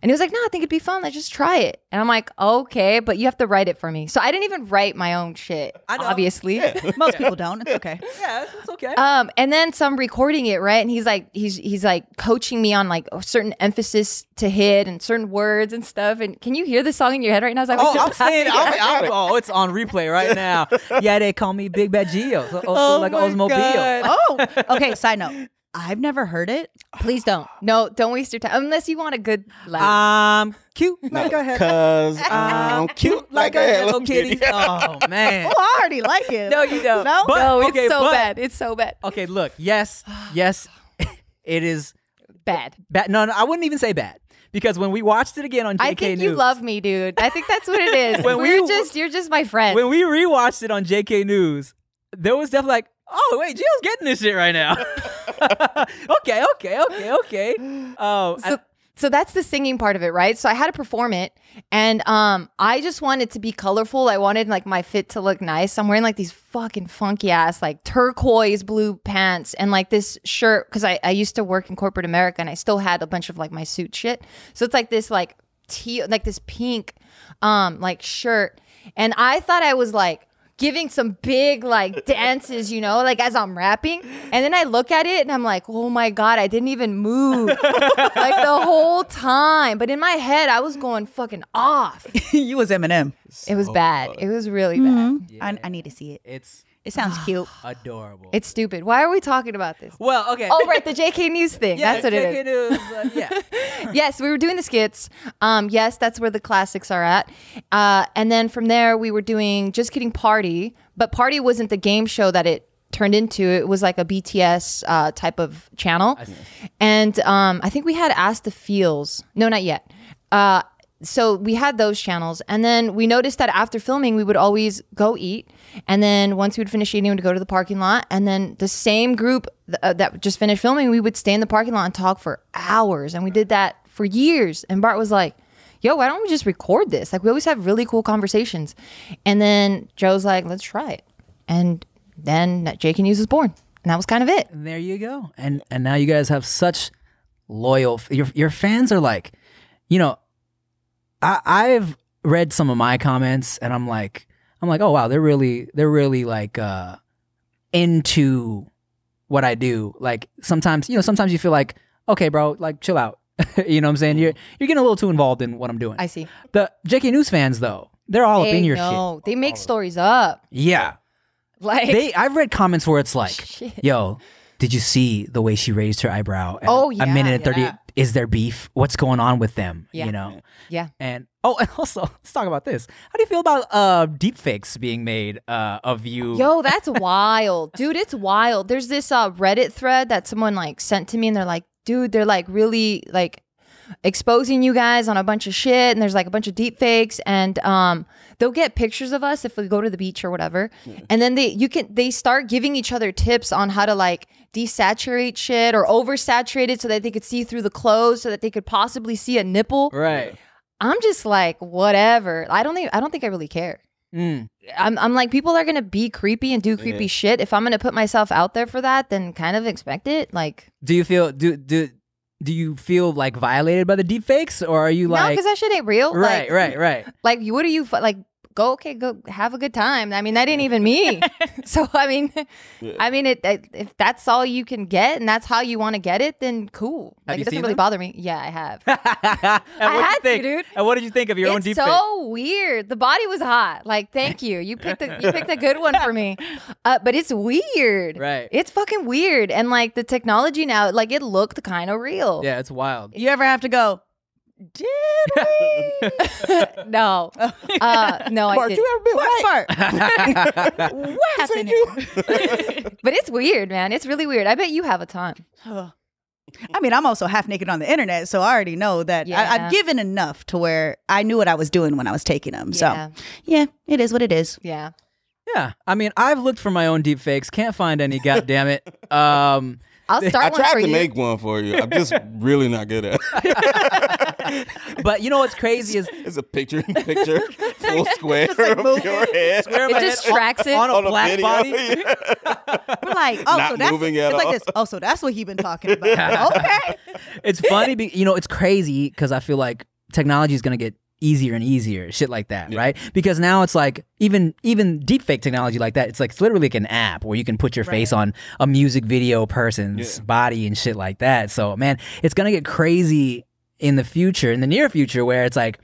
And he was like, no, I think it'd be fun. Let's just try it. And I'm like, okay, but you have to write it for me. So I didn't even write my own shit. I know. Obviously. Most people don't. It's okay. Yeah, it's okay. Um, and then some recording it, right? And he's like, he's he's like coaching me on like a certain emphasis to hit and certain words and stuff. And can you hear the song in your head right now? As I was Oh, I'm saying, I'm, I'm- oh, it's on replay right now. Yeah, they call me Big Bad Gio, so, also Oh like my Osmobile. Oh, okay. Side note. I've never heard it. Please don't. No, don't waste your time unless you want a good um, laugh. Um, I'm cute like a head. Cause I'm cute like a Hello Kitty. Oh man. Oh, I already like it. no, you don't. No? But- no, okay, it's so but- bad. It's so bad. Okay, look. Yes, yes, it is Bad. bad. No, no, I wouldn't even say bad because when we watched it again on JK News. I think News, you love me, dude. I think that's what it is. When We're we- just you're just my friend. when we rewatched it on JK News, there was definitely like, oh wait, Jill's getting this shit right now. okay, okay, okay, okay. Oh, so, so that's the singing part of it, right? So I had to perform it, and um, I just wanted to be colorful. I wanted like my fit to look nice. I'm wearing like these fucking funky ass like turquoise blue pants and like this shirt because I I used to work in corporate America and I still had a bunch of like my suit shit. So it's like this like teal like this pink um like shirt, and I thought I was like giving some big like dances, you know, like as I'm rapping. And then I look at it and I'm like, oh my God, I didn't even move like the whole time. But in my head, I was going fucking off. you was Eminem. It was bad. It was really mm-hmm. bad. I, I need to see it. it's It sounds cute. adorable. It's stupid. Why are we talking about this? well, okay. Oh, right, the JK News thing. yeah, that's what JK it is. News, uh, yeah. yes, we were doing the skits. Um, yes, that's where the classics are at. Uh, and then from there, we were doing Just Kidding Party, but Party wasn't the game show that it turned into. It was like a BTS uh, type of channel. And um, I think we had Ask the Feels. No, not yet. So we had those channels and then we noticed that after filming we would always go eat and then once we would finish eating we would go to the parking lot and then the same group th- uh, that just finished filming we would stay in the parking lot and talk for hours and we did that for years and bart was like yo why don't we just record this like we always have really cool conversations and then joe's like let's try it and then JK News was born and that was kind of it And there you go. And and now you guys have such loyal. Your your fans are like, you know, I I've read some of my comments and I'm like, I'm like, oh wow, they're really they're really like uh into what I do. Like sometimes, you know, sometimes you feel like, okay, bro, like chill out. you know what I'm saying? You're you're getting a little too involved in what I'm doing. i see the JK News fans though, they're all up in your no, they make stories up. Yeah. like They I've read comments where it's like, Shit. yo, did you see the way she raised her eyebrow? at Oh, a minute and thirty. yeah. Is there beef? What's going on with them? Yeah. You know. yeah And oh, and also let's talk about this. How do you feel about uh deep fakes being made uh of you? Yo, that's wild. Dude, it's wild. There's this uh Reddit thread that someone like sent to me and they're like, dude, they're like really like exposing you guys on a bunch of shit and there's like a bunch of deep fakes and um they'll get pictures of us if we go to the beach or whatever and then they you can they start giving each other tips on how to like desaturate shit or oversaturate it so that they could see through the clothes so that they could possibly see a nipple Right. i'm just like whatever i don't think i don't think i really care Mm. I'm, I'm like people are gonna be creepy and do creepy shit. If I'm gonna put myself out there for that, then kind of expect it. Like Do you feel do do do you feel like violated by the deep fakes or are you like? no, because that shit ain't real. right like, right right Like what are you like? Go okay, go have a good time. I mean, that ain't even me. so I mean, I mean, it, it if that's all you can get and that's how you want to get it, then cool. Have Like you it doesn't seen really them? bother me. Yeah, I have. and what'd you had to, think? dude. And what did you think of your own it's deep so weird. The body was hot. Like, thank you. You picked a you picked a good one for me. Uh, but it's weird. Right. It's fucking weird. And like the technology now, like it looked kind of real. Yeah, it's wild. You ever have to go? Did we? no. Uh, no, I Bart, did. you ever been what right? part? what happened? You? But it's weird, man. It's really weird. I bet you have a ton. I mean, I'm also half naked on the internet, so I already know that I, I've given enough to where I knew what I was doing when I was taking them. Yeah. So, yeah, it is what it is. Yeah. Yeah, I mean, I've looked for my own deep fakes, can't find any. God damn it. Um, I'll start I one tried for to you. make one for you. I'm just really not good at it. but you know what's crazy is It's a picture in picture, full square of your head. where It just head on- tracks it. on a on a black video. body. We're like, oh, Not so that's moving it's at like this. Oh, so that's what he been talking about. okay. it's funny, be, you know, it's crazy because I feel like technology is gonna get easier and easier, shit like that, right? Because now it's like even even deepfake technology like that. It's like it's literally like an app where you can put your face on a music video person's body and shit like that. So man, it's gonna get crazy in the future, in the near future, where it's like.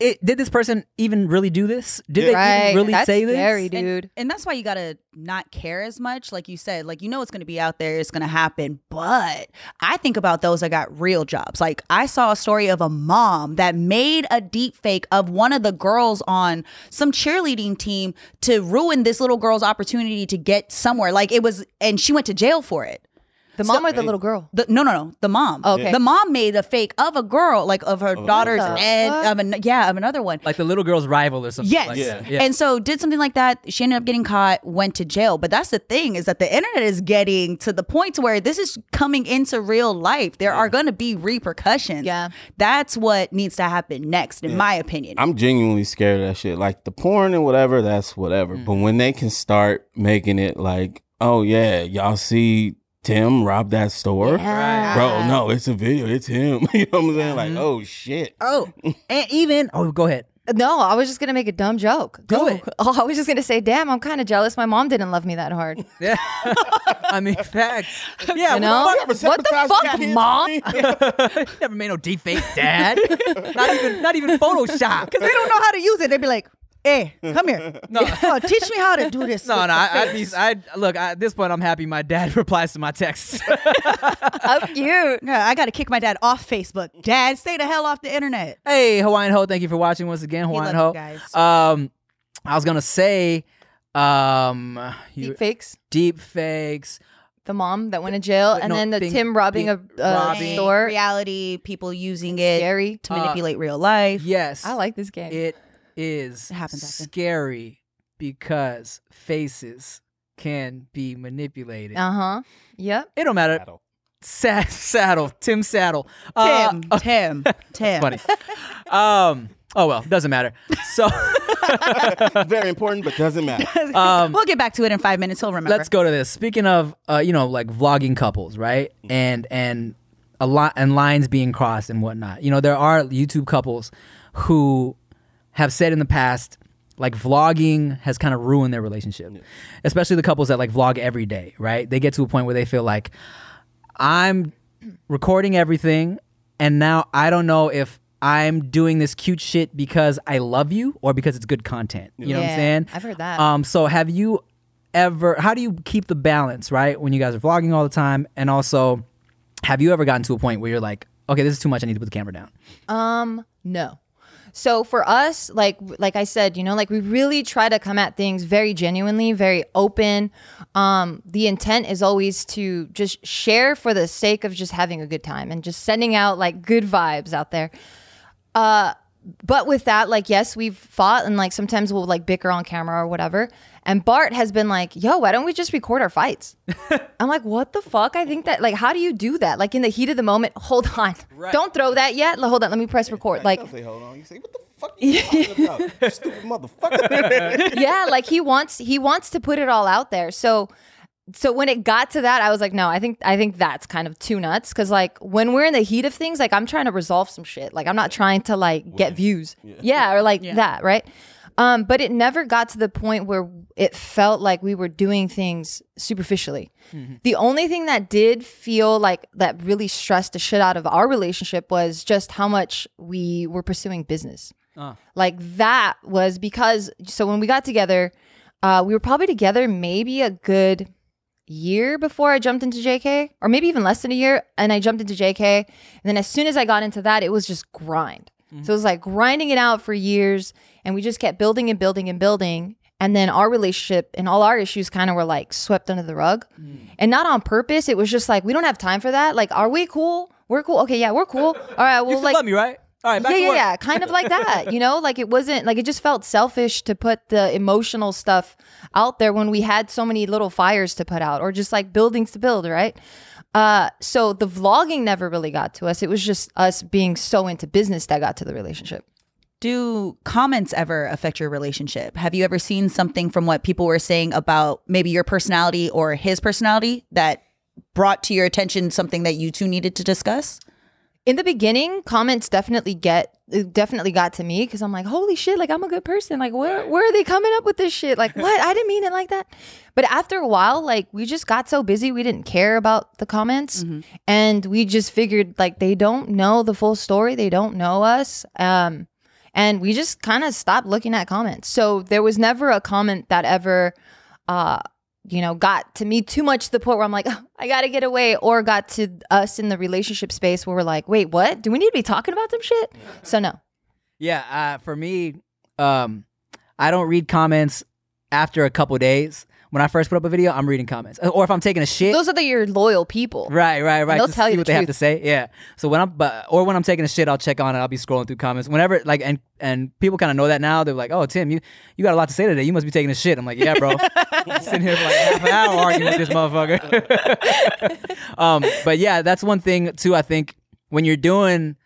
It, did this person even really do this? Did they right. even really That's say this? scary, dude. And that's why you gotta not care as much. Like you said, like you know it's gonna be out there, it's gonna happen. But I think about those that got real jobs. Like I saw a story of a mom that made a deep fake of one of the girls on some cheerleading team to ruin this little girl's opportunity to get somewhere. Like it was and she went to jail for it. The mom or the little girl? The, no, no, no. The mom. Oh, okay. The mom made a fake of a girl, like of her daughter's, What and fuck? of an, yeah, of another one. Like the little girl's rival or something Yes. like that. Yeah. And so did something like that. She ended up getting caught, went to jail. But that's the thing is that the internet is getting to the point to where this is coming into real life. There are going to be repercussions. Yeah. That's what needs to happen next, in my opinion. I'm genuinely scared of that shit. Like the porn and whatever, that's whatever. Mm. But when they can start making it like, oh yeah, y'all see Tim robbed that store? Yeah. Bro, no, it's a video. It's him. you know what I'm saying? Like, oh shit. oh, and even oh, go ahead. No, I was just gonna make a dumb joke. Do Go. it. Oh, I was just gonna say, damn, I'm kind of jealous. My mom didn't love me that hard. Yeah. I mean, facts. Yeah, You know? What the fuck, mom? never made no deep fake dad. not even not even Photoshop. Because they don't know how to use it. They'd be like, hey, come here. No. Oh, teach me how to do this. No, no. I, I'd be. face." I look. I, at this point, I'm happy. My dad replies to my texts. How cute. Yeah, I got to kick my dad off Facebook. Dad, stay the hell off the internet. hey, Hawaiian Ho. Thank you for watching once again, Hawaiian Ho. guys. Um, I was gonna say, um, you, Deep fakes. deep fakes. The mom that went to jail, and No, then the being- Tim robbing a being- uh, robbing. store. reality, people using it Scary. to Uh, manipulate real life. Yes, I like this game. It is It happens often. scary because faces can be manipulated. Uh huh. Yep. It don't matter. Sa- saddle, Tim Saddle. Uh, Tim, Tim, Tim. funny. um. Oh well, doesn't matter. So Very important, but doesn't matter. um, We'll get back to it in five minutes. He'll remember. let's go to this. Speaking of, uh, you know, like vlogging couples, right? And and a lot and lines being crossed and whatnot. You know, there are YouTube couples who have said in the past, like vlogging has kind of ruined their relationship, especially the couples that like vlog every day, right? They get to a point where they feel like I'm recording everything, and now I don't know if I'm doing this cute shit because I love you or because it's good content. You know what I'm Yeah, saying? I've heard that. Um, so have you ever? How do you keep the balance, right? When you guys are vlogging all the time, and also, have you ever gotten to a point where you're like, okay, this is too much. I need to put the camera down. Um, no. So for us, like like I said, you know, like we really try to come at things very genuinely, very open. Um, the intent is always to just share for the sake of just having a good time and just sending out like good vibes out there. Uh, but with that, like, yes, we've fought and like sometimes we'll like bicker on camera or whatever. And Bart has been like, yo, why don't we just record our fights? I'm like, what the fuck? I think that, like, how do you do that? Like, in the heat of the moment, hold on. Don't throw that yet. Hold on, let me press record. Like, say hold on. You say, what the fuck you talking about? Stupid motherfucker. yeah, like he wants he wants to put it all out there. So so when it got to that, I was like, no, I think I think that's kind of too nuts. Cause like when we're in the heat of things, like I'm trying to resolve some shit. Like I'm not trying to like get views. Yeah, or like that, right? Um, but it never got to the point where it felt like we were doing things superficially. The only thing that did feel like that really stressed the shit out of our relationship was just how much we were pursuing business. Uh. Like that was because so when we got together, uh, we were probably together maybe a good year before I jumped into JK, or maybe even less than a year. And I jumped into JK. And then as soon as I got into that, it was just grind. Mm-hmm. So it was like grinding it out for years. And we just kept building and building and building. And then our relationship and all our issues kind of were like swept under the rug. Mm. And not on purpose. It was just like, we don't have time for that. Like, are we cool? We're cool. Okay, yeah, we're cool. All right, You well, still like, love me, right? All right, back yeah, yeah, yeah, kind of like that. You know, like it wasn't like it just felt selfish to put the emotional stuff out there when we had so many little fires to put out, or just like buildings to build, right? Uh, so the vlogging never really got to us. It was just us being so into business that got to the relationship. Do comments ever affect your relationship? Have you ever seen something from what people were saying about maybe your personality or his personality that brought to your attention something that you two needed to discuss? In the beginning, comments definitely get definitely got to me because I'm like, holy shit, like I'm a good person. Like where where are they coming up with this shit? Like what? I didn't mean it like that. But after a while, like we just got so busy, we didn't care about the comments, and we just figured like they don't know the full story, they don't know us, um, and we just kind of stopped looking at comments. So there was never a comment that ever. Uh, you know, got to me too much to the point where I'm like, "Oh, I gotta get away, or got to us in the relationship space where we're like, wait, what? Do we need to be talking about some shit? So no. Yeah, uh, for me, um, I don't read comments after a couple days. When I first put up a video, I'm reading comments, Uh, or if I'm taking a shit. Those are the your loyal people. Right, right, right. they'll just tell see you what the they have to say. Yeah. So when I'm, but or when I'm taking a shit, I'll check on it. I'll be scrolling through comments. Whenever, like, and and people kind of know that now. They're like, "Oh, Tim, you you got a lot to say today. You must be taking a shit." I'm like, "Yeah, bro." Sitting here for like half an hour arguing with this motherfucker. um, but yeah, that's one thing too. I think when you're doing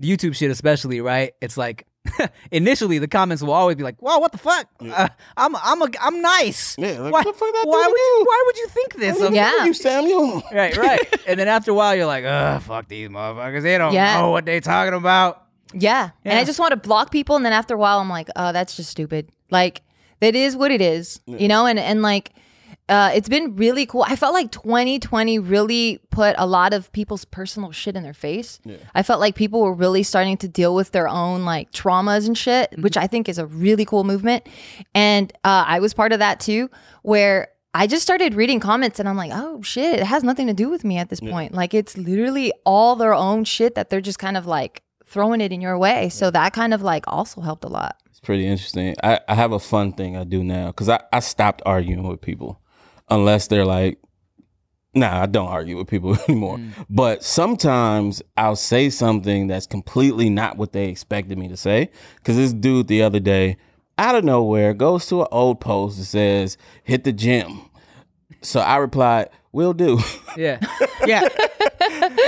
YouTube shit, especially, right? It's like. Initially, the comments will always be like, "Wow, what the fuck? Uh, I'm, I'm, a, I'm nice. Yeah, like, why, what the fuck why would, you, you? why would you think this? of Yeah. You Samuel. Right, right. and then after a while, you're like, ugh, fuck these motherfuckers. They don't Yeah. know what they talking about. Yeah. And I just want to block people. And then after a while, I'm like, oh, that's just stupid. Like, it is what it is, you know? And, and like, uh, it's been really cool. I felt like 2020 really put a lot of people's personal shit in their face. I felt like people were really starting to deal with their own like traumas and shit, which I think is a really cool movement. And uh, I was part of that too, where I just started reading comments and I'm like, oh shit, it has nothing to do with me at this point. Like it's literally all their own shit that they're just kind of like throwing it in your way. So that kind of like also helped a lot. It's pretty interesting. I, I have a fun thing I do now because I, I stopped arguing with people unless they're like, nah, I don't argue with people anymore. But sometimes I'll say something that's completely not what they expected me to say. Because this dude the other day, out of nowhere, goes to an old post that says, hit the gym. So I replied, will do. Yeah. Yeah.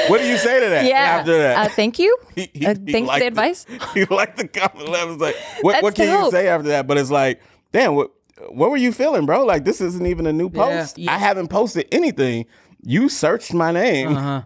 what do you say to that Yeah. after that? Uh, thank you. He- he- Uh, thanks for the it. advice. he liked the comment. I was like, what, what can you say after that? But it's like, damn, what what were you feeling, bro? Like this isn't even a new Yeah. post. I haven't posted anything. You searched my name Uh-huh.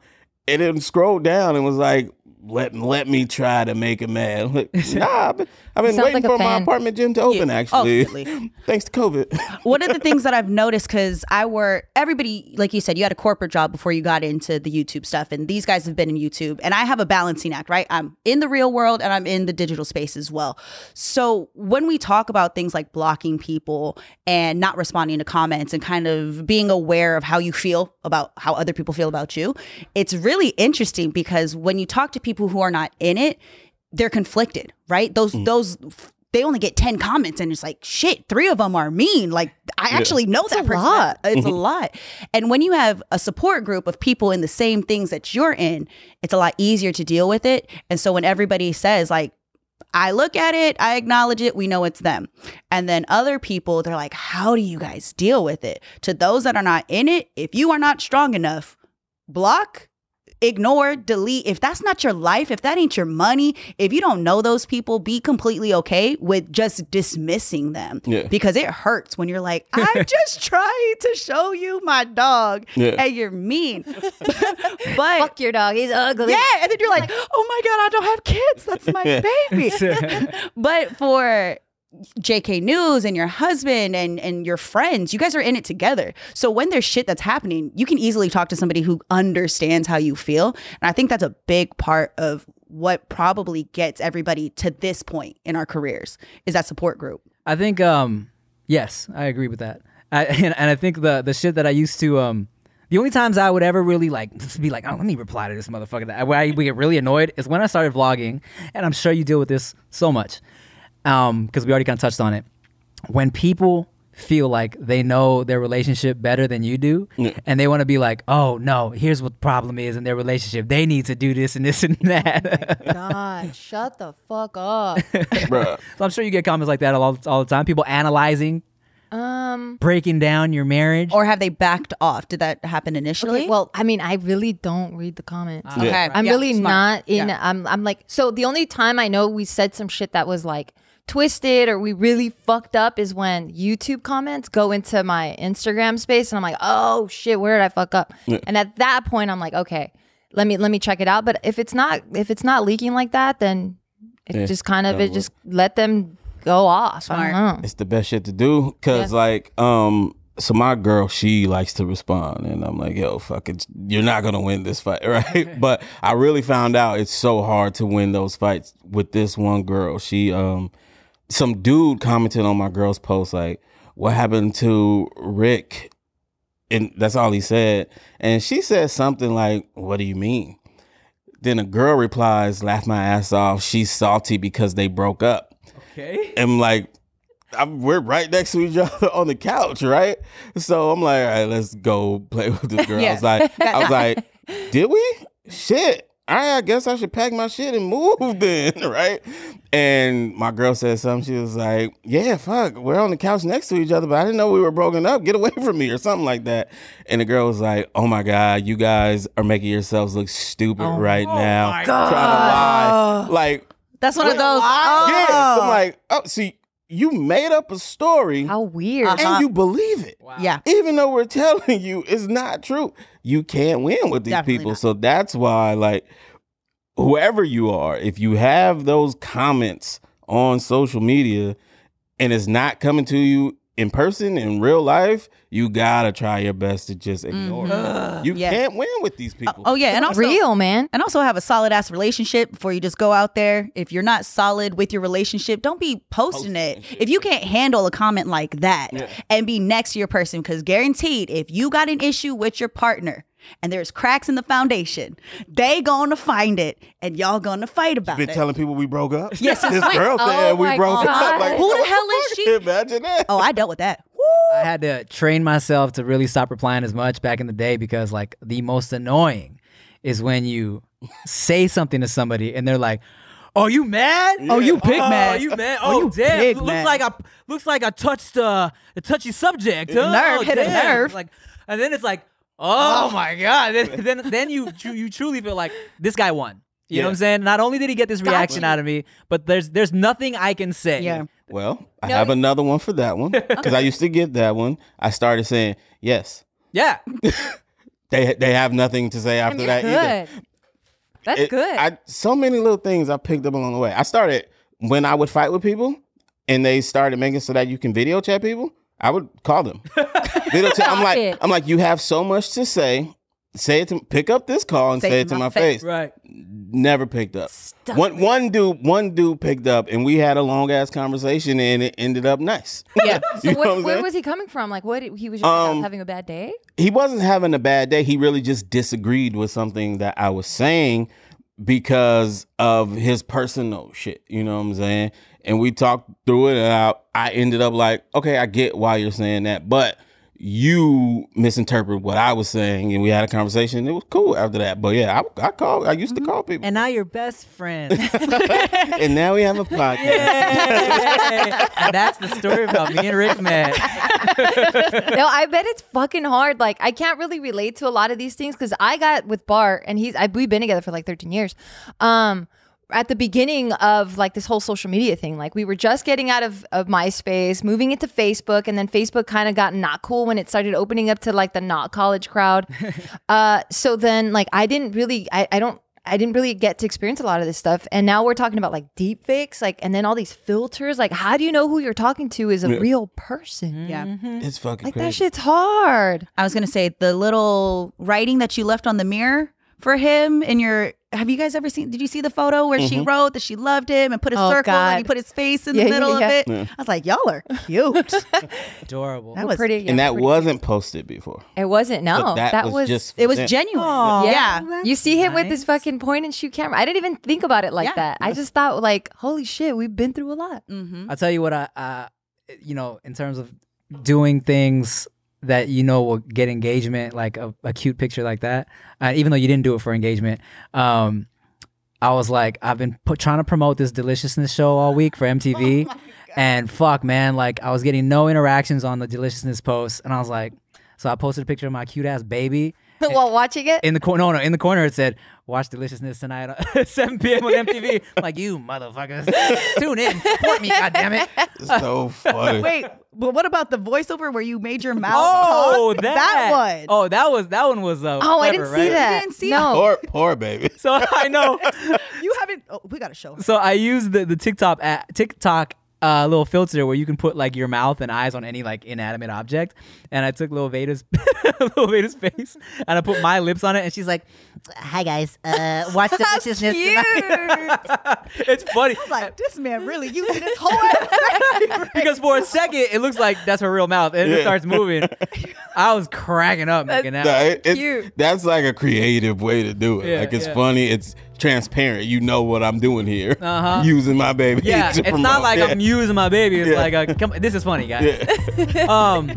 and then scrolled down and was like, let let me try to make a man. Like, nah, I've been, I've been waiting like for my apartment gym to open. actually, ultimately. thanks to COVID. One of the things that I've noticed because I work, everybody, like you said, you had a corporate job before you got into the YouTube stuff, and these guys have been in YouTube, and I have a balancing act, right? I'm in the real world and I'm in the digital space as well. So when we talk about things like blocking people and not responding to comments and kind of being aware of how you feel about how other people feel about you, it's really interesting because when you talk to people who are not in it, they're conflicted, right? Those mm. those they only get 10 comments and it's like shit, 3 of them are mean. Like I actually know that a person. lot. It's a mm-hmm. lot. And when you have a support group of people in the same things that you're in, it's a lot easier to deal with it. And so when everybody says like I look at it, I acknowledge it, we know it's them. And then other people, they're like, how do you guys deal with it? To those that are not in it, if you are not strong enough, block, ignore, delete. If that's not your life, if that ain't your money, if you don't know those people, be completely okay with just dismissing them. Yeah. Because it hurts when you're like, I'm just trying to show you my dog Yeah. and you're mean. but Fuck your dog. He's ugly. yeah, and then you're like, oh my god, I don't have kids. That's my baby. but for JK News and your husband and and your friends, you guys are in it together. So when there's shit that's happening, you can easily talk to somebody who understands how you feel. And I think that's a big part of what probably gets everybody to this point in our careers is that support group. I think um yes, I agree with that. I, and, and I think the the shit that I used to um the only times I would ever really like be like, oh, let me reply to this motherfucker. That I would get really annoyed is when I started vlogging, and I'm sure you deal with this so much, um, because we already kind of touched on it. When people feel like they know their relationship better than you do, and they want to be like, oh no, here's what the problem is in their relationship. They need to do this and this and that. God, shut the fuck up. Bruh. so I'm sure you get comments like that all, all the time. People analyzing, Um. breaking down your marriage. Or have they backed off? Did that happen initially? Okay, well, I mean, I really don't read the comments. okay. I'm Yeah, really smart. not in. Yeah. I'm. I'm like. So the only time I know we said some shit that was like twisted or we really fucked up is when YouTube comments go into my Instagram space and I'm like, oh shit, where did I fuck up? And at that point, I'm like, okay, let me let me check it out. But if it's not if it's not leaking like that, then it Yeah, just kind of that'll it just let them go off. I Smart. don't know. it's the best shit to do because like um so my girl she likes to respond and i'm like yo fuck it you're not gonna win this fight right but i really found out it's so hard to win those fights with this one girl she um some dude commented on my girl's post like what happened to rick and that's all he said and she said something like what do you mean then a girl replies laugh my ass off she's salty because they broke up Okay. am like, I'm, we're right next to each other on the couch, right? So I'm like, all right, let's go play with this girl. I was like, I was like, did we? Shit. All right, I guess I should pack my shit and move then, right? And my girl said something. She was like, "Yeah, fuck, we're on the couch next to each other, but I didn't know we were broken up. Get away from me, or something like that." And the girl was like, "Oh my god, you guys are making yourselves look stupid right now, my trying to lie." Like, That's one of Wait, those. yeah. So oh. I'm like, oh, see, you made up a story How weird. Uh-huh. and you believe it. yeah. Even though we're telling you it's not true, you can't win with these Definitely people. not. So that's why, like, whoever you are, if you have those comments on social media and it's not coming to you in person in real life, you gotta try your best to just mm-hmm. ignore uh, it. You Yeah. can't win with these people. Oh yeah, and also Real man. and also have a solid ass relationship before you just go out there. If you're not solid with your relationship, don't be posting it. If you can't handle a comment like that and be next to your person, because guaranteed, if you got an issue with your partner and there's cracks in the foundation, they gonna find it and y'all gonna fight about Been it. Been telling people we broke up. Yes, this it's- girl said Oh we broke God. up. Like, Who the hell is she? Imagine that. oh, I dealt with that. I had to train myself to really stop replying as much back in the day because like the most annoying is when you say something to somebody and they're like, "Oh, you mad? Oh, you big oh, mad. you mad? Oh, Oh, you damn! big looks mad. like I looks like I touched uh, a touchy subject. Oh, Nerve, hit a nerve. Like, and then it's like, Oh, "Oh, my god!" Then then, then you you truly feel like this guy won. You know what I'm saying? Not only did he get this reaction out of me, but there's there's nothing I can say. Yeah. Well, I No. have another one for that one because I used to get that one. I started saying yes. Yeah. They they have nothing to say I after mean, that either. good. That's It- good. I so many little things I picked up along the way. I started when I would fight with people and they started making so that you can video chat people. I would call them. video chat. I'm like it. I'm like you have so much to say. Say it to pick up this call and say, it to my, face. Right. Never picked up. Stop one one dude one dude picked up and we had a long ass conversation and it ended up nice. Yeah. so what, what where was he coming from? Like, what? He was just Um, having a bad day. he wasn't having a bad day. He really just disagreed with something that I was saying because of his personal shit. You know what I'm saying? And we talked through it, and I, I ended up like, okay, I get why you're saying that, but you misinterpret what I was saying, and we had a conversation. It was cool after that. But yeah, I, I called. I used to call people, And now you're best friend. and now we have a podcast. and that's the story about me and Rick met. no, I bet it's fucking hard. Like, I can't really relate to a lot of these things because I got with Bart, and he's I, we've been together for like 13 years. Um, at the beginning of like this whole social media thing, like we were just getting out of of MySpace, moving into Facebook, and then Facebook kind of got not cool when it started opening up to like the not college crowd. uh, so then like I didn't really, I, I don't. I didn't really get to experience a lot of this stuff. And now we're talking about like deep fakes, like, and then all these filters. Like, how do you know who you're talking to is a Yeah. real person? Yeah. It's fucking Like, crazy. that shit's hard. I was gonna say the little writing that you left on the mirror for him in your. Have you guys ever seen? Did you see the photo where she wrote that she loved him and put a Oh, circle and he put his face in Yeah, the middle yeah. of it? Yeah. I was like, y'all are cute. Adorable. That was pretty. yeah, and that pretty- wasn't posted before. It wasn't. No, So that, was. just it was them. genuine. Aw. yeah. you see him with nice. his fucking point and shoot camera. I didn't even think about it like Yeah. that. I just thought like, holy shit, we've been through a lot. Mm-hmm. I'll tell you what I, uh, you know, in terms of doing things that you know will get engagement, like a, a cute picture like that, uh, even though you didn't do it for engagement. Um, I was like, I've been put, trying to promote this deliciousness show all week for MTV, and fuck, man, like I was getting no interactions on the deliciousness posts, and I was like, so I posted a picture of my cute ass baby. While watching it, In the corner, no, no, in the corner it said, "Watch Deliciousness tonight at 7 p.m. on MTV." I'm like you motherfuckers, tune in, support me, goddammit. It's so funny. Wait, but what about the voiceover where you made your mouth? Oh, talk? that, one. Oh, that was that one was. Uh, oh, I didn't see right? that. didn't see no. Poor, poor baby. So I know. you haven't. Oh, we got to show. so I used the the TikTok a TikTok uh, little filter where you can put like your mouth and eyes on any like inanimate object, and I took Lil Veda's Lil Veda's face and I put my lips on it, and she's like, "Hi guys, uh, watch Deliciousness tonight." it's funny. I was like, this man really using his whole ass. because for a second it looks like that's her real mouth, and it starts moving. I was cracking up making that. Nah, it- it's- cute. that's like a creative way to do it. Yeah, like it's yeah. funny. It's transparent. You know what I'm doing here. Uh-huh. Using my baby. Yeah, to it's not like yeah. I'm using my baby. It's Yeah. like, a, come, this is funny, guys. Yeah. Um.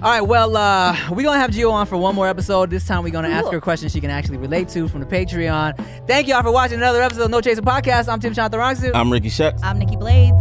All right, well, uh, we're gonna have Gio on for one more episode. This time, we're gonna ask her a question she can actually relate to from the Patreon. Thank y'all for watching another episode of No Chaser Podcast. I'm Tim Chantarangsu. I'm Ricky Shucks. I'm Nikki Blades.